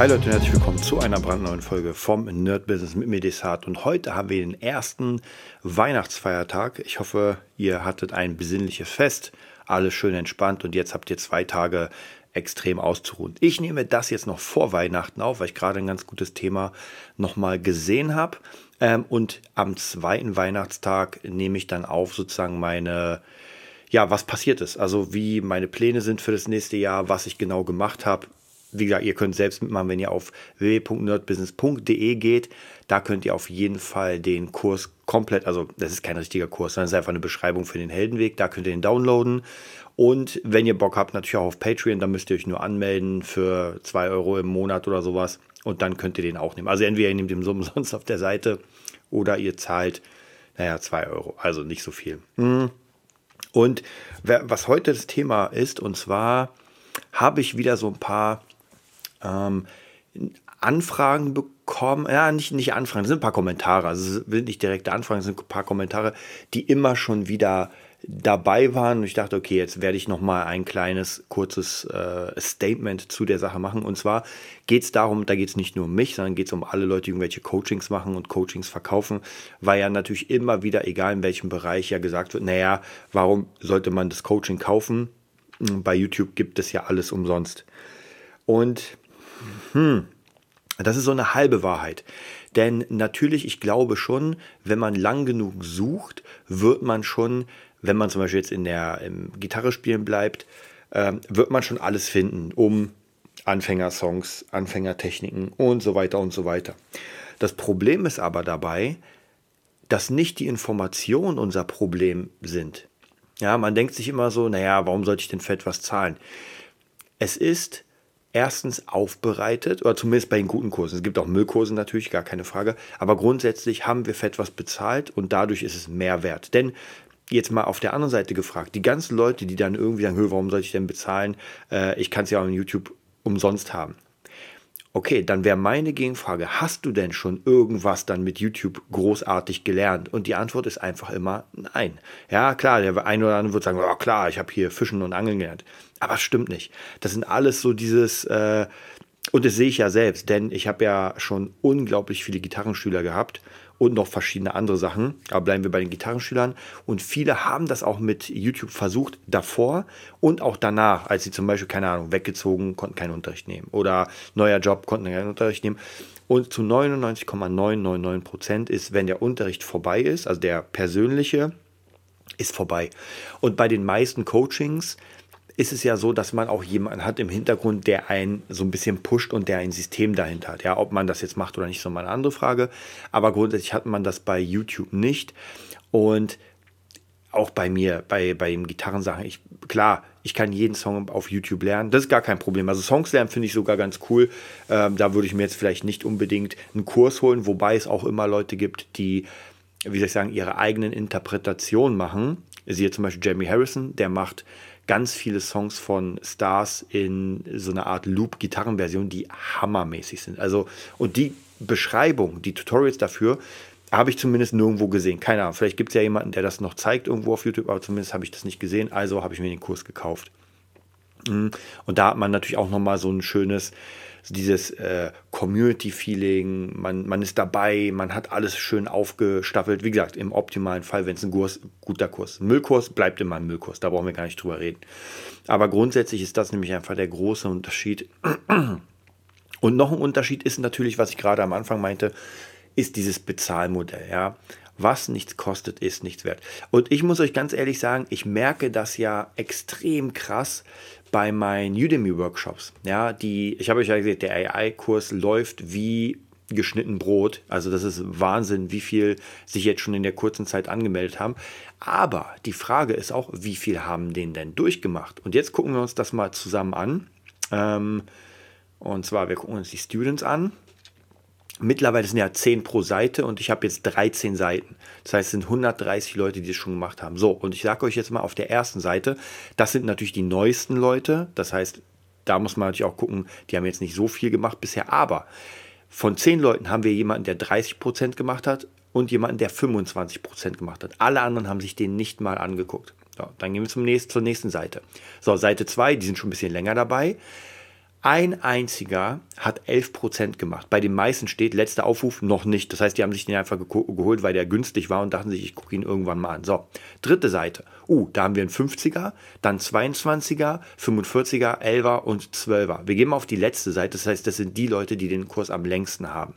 Hi Leute und herzlich willkommen zu einer brandneuen Folge vom Nerd Business mit mir Desart. Und heute haben wir den ersten Weihnachtsfeiertag. Ich hoffe, ihr hattet ein besinnliches Fest, alles schön entspannt und jetzt habt ihr zwei Tage extrem auszuruhen. Ich nehme das jetzt noch vor Weihnachten auf, weil ich gerade ein ganz gutes Thema nochmal gesehen habe. Ähm, und am zweiten Weihnachtstag nehme ich dann auf sozusagen meine, ja, was passiert ist. Also wie meine Pläne sind für das nächste Jahr, was ich genau gemacht habe, wie gesagt, ihr könnt selbst mitmachen, wenn ihr auf www.nerdbusiness.de geht. Da könnt ihr auf jeden Fall den Kurs komplett, also das ist kein richtiger Kurs, sondern es ist einfach eine Beschreibung für den Heldenweg. Da könnt ihr den downloaden. Und wenn ihr Bock habt, natürlich auch auf Patreon, dann müsst ihr euch nur anmelden für 2 Euro im Monat oder sowas. Und dann könnt ihr den auch nehmen. Also entweder ihr nehmt den so umsonst auf der Seite oder ihr zahlt, naja, 2 Euro. Also nicht so viel. Hm. Und was heute das Thema ist, und zwar habe ich wieder so ein paar ähm, Anfragen bekommen, ja, nicht, nicht Anfragen, sind ein paar Kommentare, also es sind nicht direkte Anfragen, es sind ein paar Kommentare, die immer schon wieder dabei waren. Und ich dachte, okay, jetzt werde ich noch mal ein kleines, kurzes äh, Statement zu der Sache machen. Und zwar geht es darum, da geht es nicht nur um mich, sondern geht es um alle Leute, die irgendwelche Coachings machen und Coachings verkaufen, weil ja natürlich immer wieder, egal in welchem Bereich, ja gesagt wird, naja, warum sollte man das Coaching kaufen? Bei YouTube gibt es ja alles umsonst. Und hm, das ist so eine halbe Wahrheit. Denn natürlich, ich glaube schon, wenn man lang genug sucht, wird man schon, wenn man zum Beispiel jetzt in der im Gitarre spielen bleibt, äh, wird man schon alles finden, um Anfängersongs, Anfängertechniken und so weiter und so weiter. Das Problem ist aber dabei, dass nicht die Informationen unser Problem sind. Ja, man denkt sich immer so, naja, warum sollte ich denn für etwas zahlen? Es ist erstens aufbereitet, oder zumindest bei den guten Kursen. Es gibt auch Müllkurse natürlich, gar keine Frage. Aber grundsätzlich haben wir für etwas bezahlt und dadurch ist es mehr wert. Denn jetzt mal auf der anderen Seite gefragt, die ganzen Leute, die dann irgendwie sagen, warum soll ich denn bezahlen? Äh, ich kann es ja auch in YouTube umsonst haben. Okay, dann wäre meine Gegenfrage, hast du denn schon irgendwas dann mit YouTube großartig gelernt? Und die Antwort ist einfach immer nein. Ja, klar, der eine oder andere wird sagen, oh, klar, ich habe hier Fischen und Angeln gelernt. Aber es stimmt nicht. Das sind alles so dieses, äh, und das sehe ich ja selbst, denn ich habe ja schon unglaublich viele Gitarrenschüler gehabt und noch verschiedene andere Sachen. Aber bleiben wir bei den Gitarrenschülern. Und viele haben das auch mit YouTube versucht, davor und auch danach, als sie zum Beispiel, keine Ahnung, weggezogen, konnten keinen Unterricht nehmen. Oder neuer Job, konnten keinen Unterricht nehmen. Und zu 99,999 Prozent ist, wenn der Unterricht vorbei ist, also der persönliche, ist vorbei. Und bei den meisten Coachings ist es ja so, dass man auch jemanden hat im Hintergrund, der einen so ein bisschen pusht und der ein System dahinter hat. Ja, ob man das jetzt macht oder nicht, ist nochmal eine andere Frage. Aber grundsätzlich hat man das bei YouTube nicht. Und auch bei mir, bei, bei den Gitarrensachen, ich, klar, ich kann jeden Song auf YouTube lernen. Das ist gar kein Problem. Also Songs lernen finde ich sogar ganz cool. Ähm, da würde ich mir jetzt vielleicht nicht unbedingt einen Kurs holen, wobei es auch immer Leute gibt, die, wie soll ich sagen, ihre eigenen Interpretationen machen. Siehe zum Beispiel Jamie Harrison, der macht ganz viele Songs von Stars in so einer Art Loop-Gitarrenversion, die hammermäßig sind. Also, und die Beschreibung, die Tutorials dafür, habe ich zumindest nirgendwo gesehen. Keine Ahnung, vielleicht gibt es ja jemanden, der das noch zeigt irgendwo auf YouTube, aber zumindest habe ich das nicht gesehen. Also habe ich mir den Kurs gekauft. Mhm. Und da hat man natürlich auch nochmal so ein schönes, dieses äh, Community-Feeling, man, man ist dabei, man hat alles schön aufgestaffelt. Wie gesagt, im optimalen Fall, wenn es ein Kurs, guter Kurs, Müllkurs, bleibt immer ein Müllkurs, da brauchen wir gar nicht drüber reden. Aber grundsätzlich ist das nämlich einfach der große Unterschied. Und noch ein Unterschied ist natürlich, was ich gerade am Anfang meinte, ist dieses Bezahlmodell. Ja? Was nichts kostet, ist nichts wert. Und ich muss euch ganz ehrlich sagen, ich merke das ja extrem krass, bei meinen Udemy-Workshops. Ja, die, ich habe euch ja gesagt, der AI-Kurs läuft wie geschnitten Brot. Also das ist Wahnsinn, wie viel sich jetzt schon in der kurzen Zeit angemeldet haben. Aber die Frage ist auch, wie viel haben den denn durchgemacht? Und jetzt gucken wir uns das mal zusammen an. Ähm, und zwar, wir gucken uns die Students an. Mittlerweile sind ja 10 pro Seite und ich habe jetzt 13 Seiten. Das heißt, es sind 130 Leute, die das schon gemacht haben. So, und ich sage euch jetzt mal auf der ersten Seite, das sind natürlich die neuesten Leute. Das heißt, da muss man natürlich auch gucken, die haben jetzt nicht so viel gemacht bisher, aber von 10 Leuten haben wir jemanden, der 30% gemacht hat und jemanden, der 25% gemacht hat. Alle anderen haben sich den nicht mal angeguckt. So, dann gehen wir zum nächsten, zur nächsten Seite. So, Seite 2, die sind schon ein bisschen länger dabei. Ein einziger hat 11% gemacht. Bei den meisten steht letzter Aufruf noch nicht. Das heißt, die haben sich den einfach geholt, weil der günstig war und dachten sich, ich gucke ihn irgendwann mal an. So, dritte Seite. Uh, da haben wir einen 50er, dann 22er, 45er, 11er und 12er. Wir gehen mal auf die letzte Seite. Das heißt, das sind die Leute, die den Kurs am längsten haben.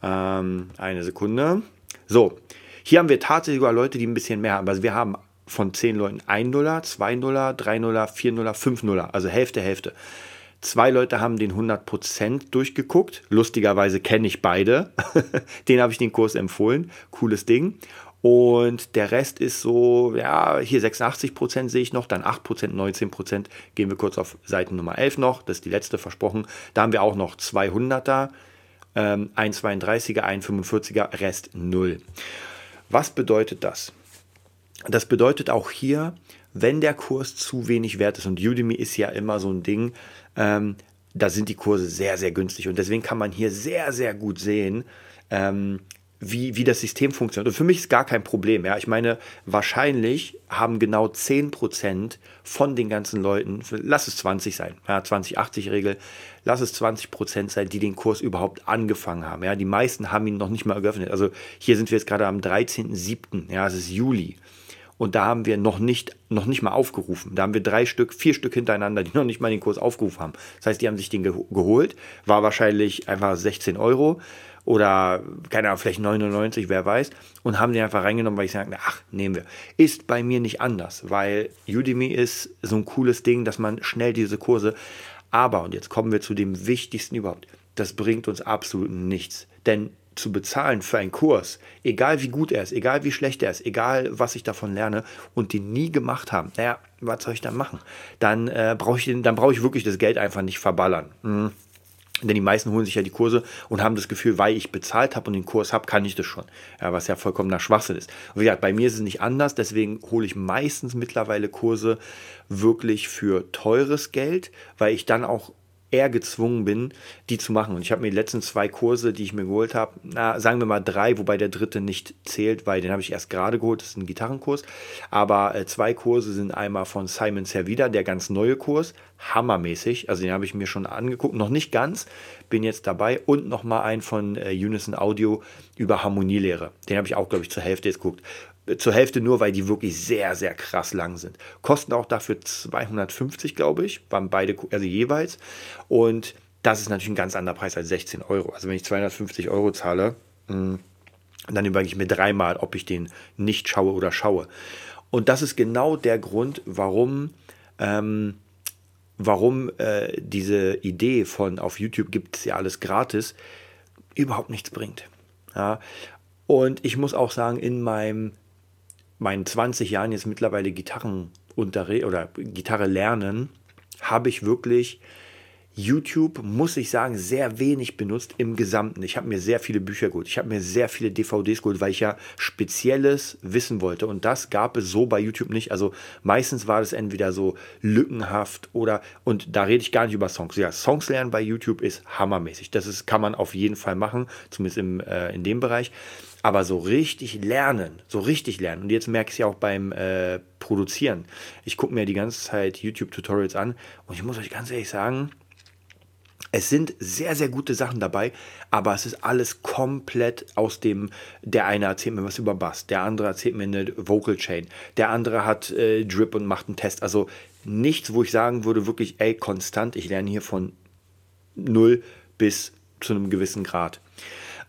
Ähm, eine Sekunde. So, hier haben wir tatsächlich sogar Leute, die ein bisschen mehr haben. Also wir haben von 10 Leuten 1 Dollar, 2 Dollar, 3 Dollar, 4 Dollar, 5 Dollar. Also Hälfte, Hälfte. Zwei Leute haben den 100% durchgeguckt. Lustigerweise kenne ich beide. den habe ich den Kurs empfohlen. Cooles Ding. Und der Rest ist so, ja, hier 86% sehe ich noch, dann 8%, 19%. Gehen wir kurz auf Seite Nummer 11 noch, das ist die letzte versprochen. Da haben wir auch noch 200er, ähm, ein 32er, ein 45er, Rest 0. Was bedeutet das? Das bedeutet auch hier, wenn der Kurs zu wenig wert ist, und Udemy ist ja immer so ein Ding, ähm, da sind die Kurse sehr, sehr günstig. Und deswegen kann man hier sehr, sehr gut sehen, ähm, wie, wie das System funktioniert. Und für mich ist gar kein Problem. Ja. Ich meine, wahrscheinlich haben genau 10% von den ganzen Leuten, lass es 20 sein, ja, 20-80-Regel, lass es 20% sein, die den Kurs überhaupt angefangen haben. Ja. Die meisten haben ihn noch nicht mal geöffnet. Also hier sind wir jetzt gerade am 13.07., ja, es ist Juli. Und da haben wir noch nicht, noch nicht mal aufgerufen. Da haben wir drei Stück, vier Stück hintereinander, die noch nicht mal den Kurs aufgerufen haben. Das heißt, die haben sich den geholt, war wahrscheinlich einfach 16 Euro oder, keine Ahnung, vielleicht 99, wer weiß, und haben den einfach reingenommen, weil ich sage, ach, nehmen wir. Ist bei mir nicht anders, weil Udemy ist so ein cooles Ding, dass man schnell diese Kurse, aber, und jetzt kommen wir zu dem wichtigsten überhaupt, das bringt uns absolut nichts. Denn zu bezahlen für einen Kurs, egal wie gut er ist, egal wie schlecht er ist, egal was ich davon lerne und den nie gemacht haben, naja, was soll ich dann machen? Dann äh, brauche ich, brauch ich wirklich das Geld einfach nicht verballern. Mhm. Denn die meisten holen sich ja die Kurse und haben das Gefühl, weil ich bezahlt habe und den Kurs habe, kann ich das schon. Ja, was ja vollkommener Schwachsinn ist. Und wie gesagt, bei mir ist es nicht anders, deswegen hole ich meistens mittlerweile Kurse wirklich für teures Geld, weil ich dann auch eher gezwungen bin, die zu machen. Und ich habe mir die letzten zwei Kurse, die ich mir geholt habe, na, sagen wir mal drei, wobei der dritte nicht zählt, weil den habe ich erst gerade geholt, das ist ein Gitarrenkurs. Aber äh, zwei Kurse sind einmal von Simon Servida, der ganz neue Kurs, hammermäßig. Also den habe ich mir schon angeguckt, noch nicht ganz, bin jetzt dabei. Und nochmal einen von äh, Unison Audio über Harmonielehre. Den habe ich auch, glaube ich, zur Hälfte jetzt geguckt zur Hälfte nur, weil die wirklich sehr, sehr krass lang sind. Kosten auch dafür 250, glaube ich, waren beide, also jeweils. Und das ist natürlich ein ganz anderer Preis als 16 Euro. Also wenn ich 250 Euro zahle, hm, dann überlege ich mir dreimal, ob ich den nicht schaue oder schaue. Und das ist genau der Grund, warum, ähm, warum äh, diese Idee von auf YouTube gibt es ja alles gratis überhaupt nichts bringt. Ja, und ich muss auch sagen, in meinem meinen 20 Jahren jetzt mittlerweile Gitarrenunterricht oder Gitarre lernen, habe ich wirklich YouTube, muss ich sagen, sehr wenig benutzt im Gesamten. Ich habe mir sehr viele Bücher geholt. Ich habe mir sehr viele DVDs geholt, weil ich ja spezielles wissen wollte. Und das gab es so bei YouTube nicht. Also meistens war das entweder so lückenhaft oder, und da rede ich gar nicht über Songs. Ja, Songs lernen bei YouTube ist hammermäßig. Das ist, kann man auf jeden Fall machen, zumindest im, äh, in dem Bereich. Aber so richtig lernen, so richtig lernen. Und jetzt merke ich es ja auch beim äh, Produzieren. Ich gucke mir die ganze Zeit YouTube-Tutorials an und ich muss euch ganz ehrlich sagen, es sind sehr, sehr gute Sachen dabei, aber es ist alles komplett aus dem, der eine erzählt mir was über Bass, der andere erzählt mir eine Vocal Chain, der andere hat äh, Drip und macht einen Test. Also nichts, wo ich sagen würde, wirklich, ey, konstant, ich lerne hier von 0 bis zu einem gewissen Grad.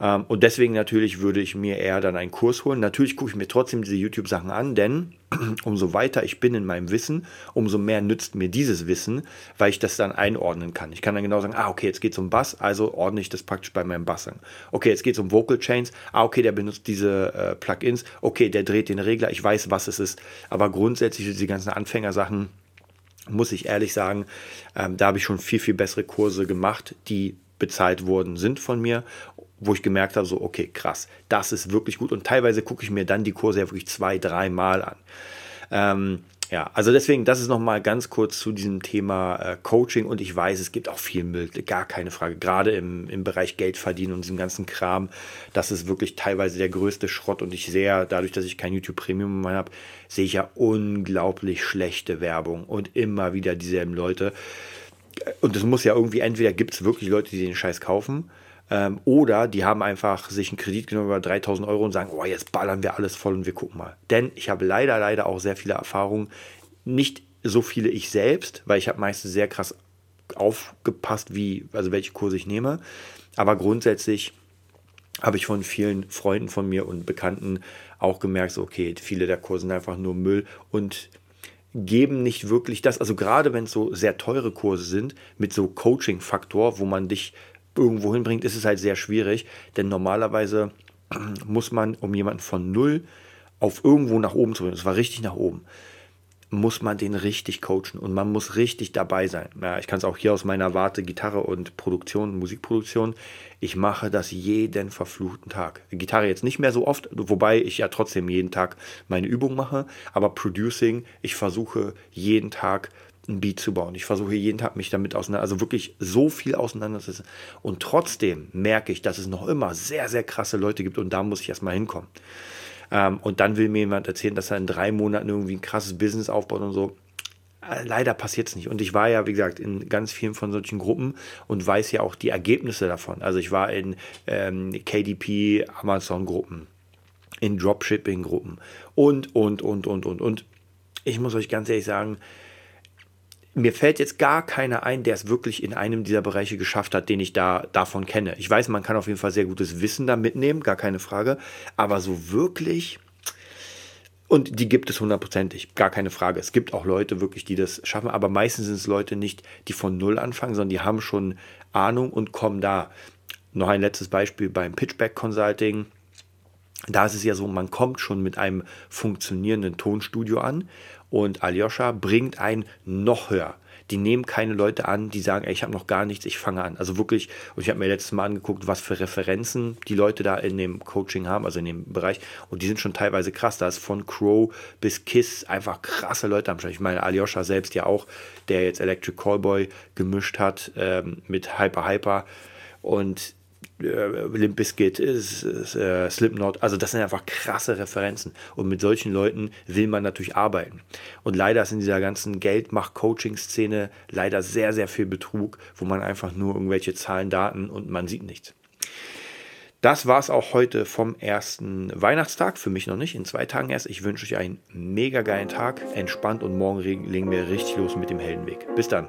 Ähm, und deswegen natürlich würde ich mir eher dann einen Kurs holen. Natürlich gucke ich mir trotzdem diese YouTube-Sachen an, denn umso weiter ich bin in meinem Wissen, umso mehr nützt mir dieses Wissen, weil ich das dann einordnen kann. Ich kann dann genau sagen, ah, okay, jetzt geht es um Bass, also ordne ich das praktisch bei meinem Bass an. Okay, jetzt geht es um Vocal Chains, ah, okay, der benutzt diese äh, Plugins, okay, der dreht den Regler, ich weiß, was es ist. Aber grundsätzlich diese ganzen Anfängersachen, muss ich ehrlich sagen, ähm, da habe ich schon viel, viel bessere Kurse gemacht, die bezahlt worden sind von mir wo ich gemerkt habe, so, okay, krass, das ist wirklich gut. Und teilweise gucke ich mir dann die Kurse ja wirklich zwei, dreimal an. Ähm, ja, also deswegen, das ist nochmal ganz kurz zu diesem Thema äh, Coaching. Und ich weiß, es gibt auch viel Müll, gar keine Frage, gerade im, im Bereich Geld verdienen und diesem ganzen Kram, das ist wirklich teilweise der größte Schrott. Und ich sehe, dadurch, dass ich kein YouTube Premium mehr habe, sehe ich ja unglaublich schlechte Werbung. Und immer wieder dieselben Leute. Und es muss ja irgendwie, entweder gibt es wirklich Leute, die den Scheiß kaufen ähm, oder die haben einfach sich einen Kredit genommen über 3000 Euro und sagen, oh, jetzt ballern wir alles voll und wir gucken mal. Denn ich habe leider, leider auch sehr viele Erfahrungen, nicht so viele ich selbst, weil ich habe meistens sehr krass aufgepasst, wie, also welche Kurse ich nehme. Aber grundsätzlich habe ich von vielen Freunden von mir und Bekannten auch gemerkt, so, okay, viele der Kurse sind einfach nur Müll und geben nicht wirklich das, also gerade wenn es so sehr teure Kurse sind, mit so Coaching-Faktor, wo man dich irgendwo hinbringt, ist es halt sehr schwierig, denn normalerweise muss man, um jemanden von null auf irgendwo nach oben zu bringen, das war richtig nach oben, muss man den richtig coachen und man muss richtig dabei sein. Ja, ich kann es auch hier aus meiner Warte Gitarre und Produktion, Musikproduktion. Ich mache das jeden verfluchten Tag. Gitarre jetzt nicht mehr so oft, wobei ich ja trotzdem jeden Tag meine Übung mache, aber Producing, ich versuche jeden Tag ein Beat zu bauen. Ich versuche jeden Tag mich damit auseinander, also wirklich so viel auseinanderzusetzen. Und trotzdem merke ich, dass es noch immer sehr, sehr krasse Leute gibt und da muss ich erstmal hinkommen. Ähm, und dann will mir jemand erzählen, dass er in drei Monaten irgendwie ein krasses Business aufbaut und so. Äh, leider passiert es nicht. Und ich war ja, wie gesagt, in ganz vielen von solchen Gruppen und weiß ja auch die Ergebnisse davon. Also ich war in ähm, KDP, Amazon-Gruppen, in Dropshipping-Gruppen und, und, und, und, und. Und ich muss euch ganz ehrlich sagen, mir fällt jetzt gar keiner ein, der es wirklich in einem dieser Bereiche geschafft hat, den ich da davon kenne. Ich weiß, man kann auf jeden Fall sehr gutes Wissen da mitnehmen, gar keine Frage. Aber so wirklich, und die gibt es hundertprozentig, gar keine Frage. Es gibt auch Leute wirklich, die das schaffen, aber meistens sind es Leute nicht, die von Null anfangen, sondern die haben schon Ahnung und kommen da. Noch ein letztes Beispiel beim Pitchback Consulting. Da ist es ja so, man kommt schon mit einem funktionierenden Tonstudio an und Aljoscha bringt einen noch höher. Die nehmen keine Leute an, die sagen, ey, ich habe noch gar nichts, ich fange an. Also wirklich, und ich habe mir letztes Mal angeguckt, was für Referenzen die Leute da in dem Coaching haben, also in dem Bereich. Und die sind schon teilweise krass. Da ist von Crow bis Kiss einfach krasse Leute am Start. Ich meine, Aljoscha selbst ja auch, der jetzt Electric Callboy gemischt hat ähm, mit Hyper Hyper. Und äh, Limp Bizkit, ist, ist, äh, Slipknot, also das sind einfach krasse Referenzen und mit solchen Leuten will man natürlich arbeiten. Und leider ist in dieser ganzen Geldmach-Coaching-Szene leider sehr, sehr viel Betrug, wo man einfach nur irgendwelche Zahlen, Daten und man sieht nichts. Das war es auch heute vom ersten Weihnachtstag. Für mich noch nicht, in zwei Tagen erst. Ich wünsche euch einen mega geilen Tag, entspannt und morgen legen wir richtig los mit dem Heldenweg. Bis dann.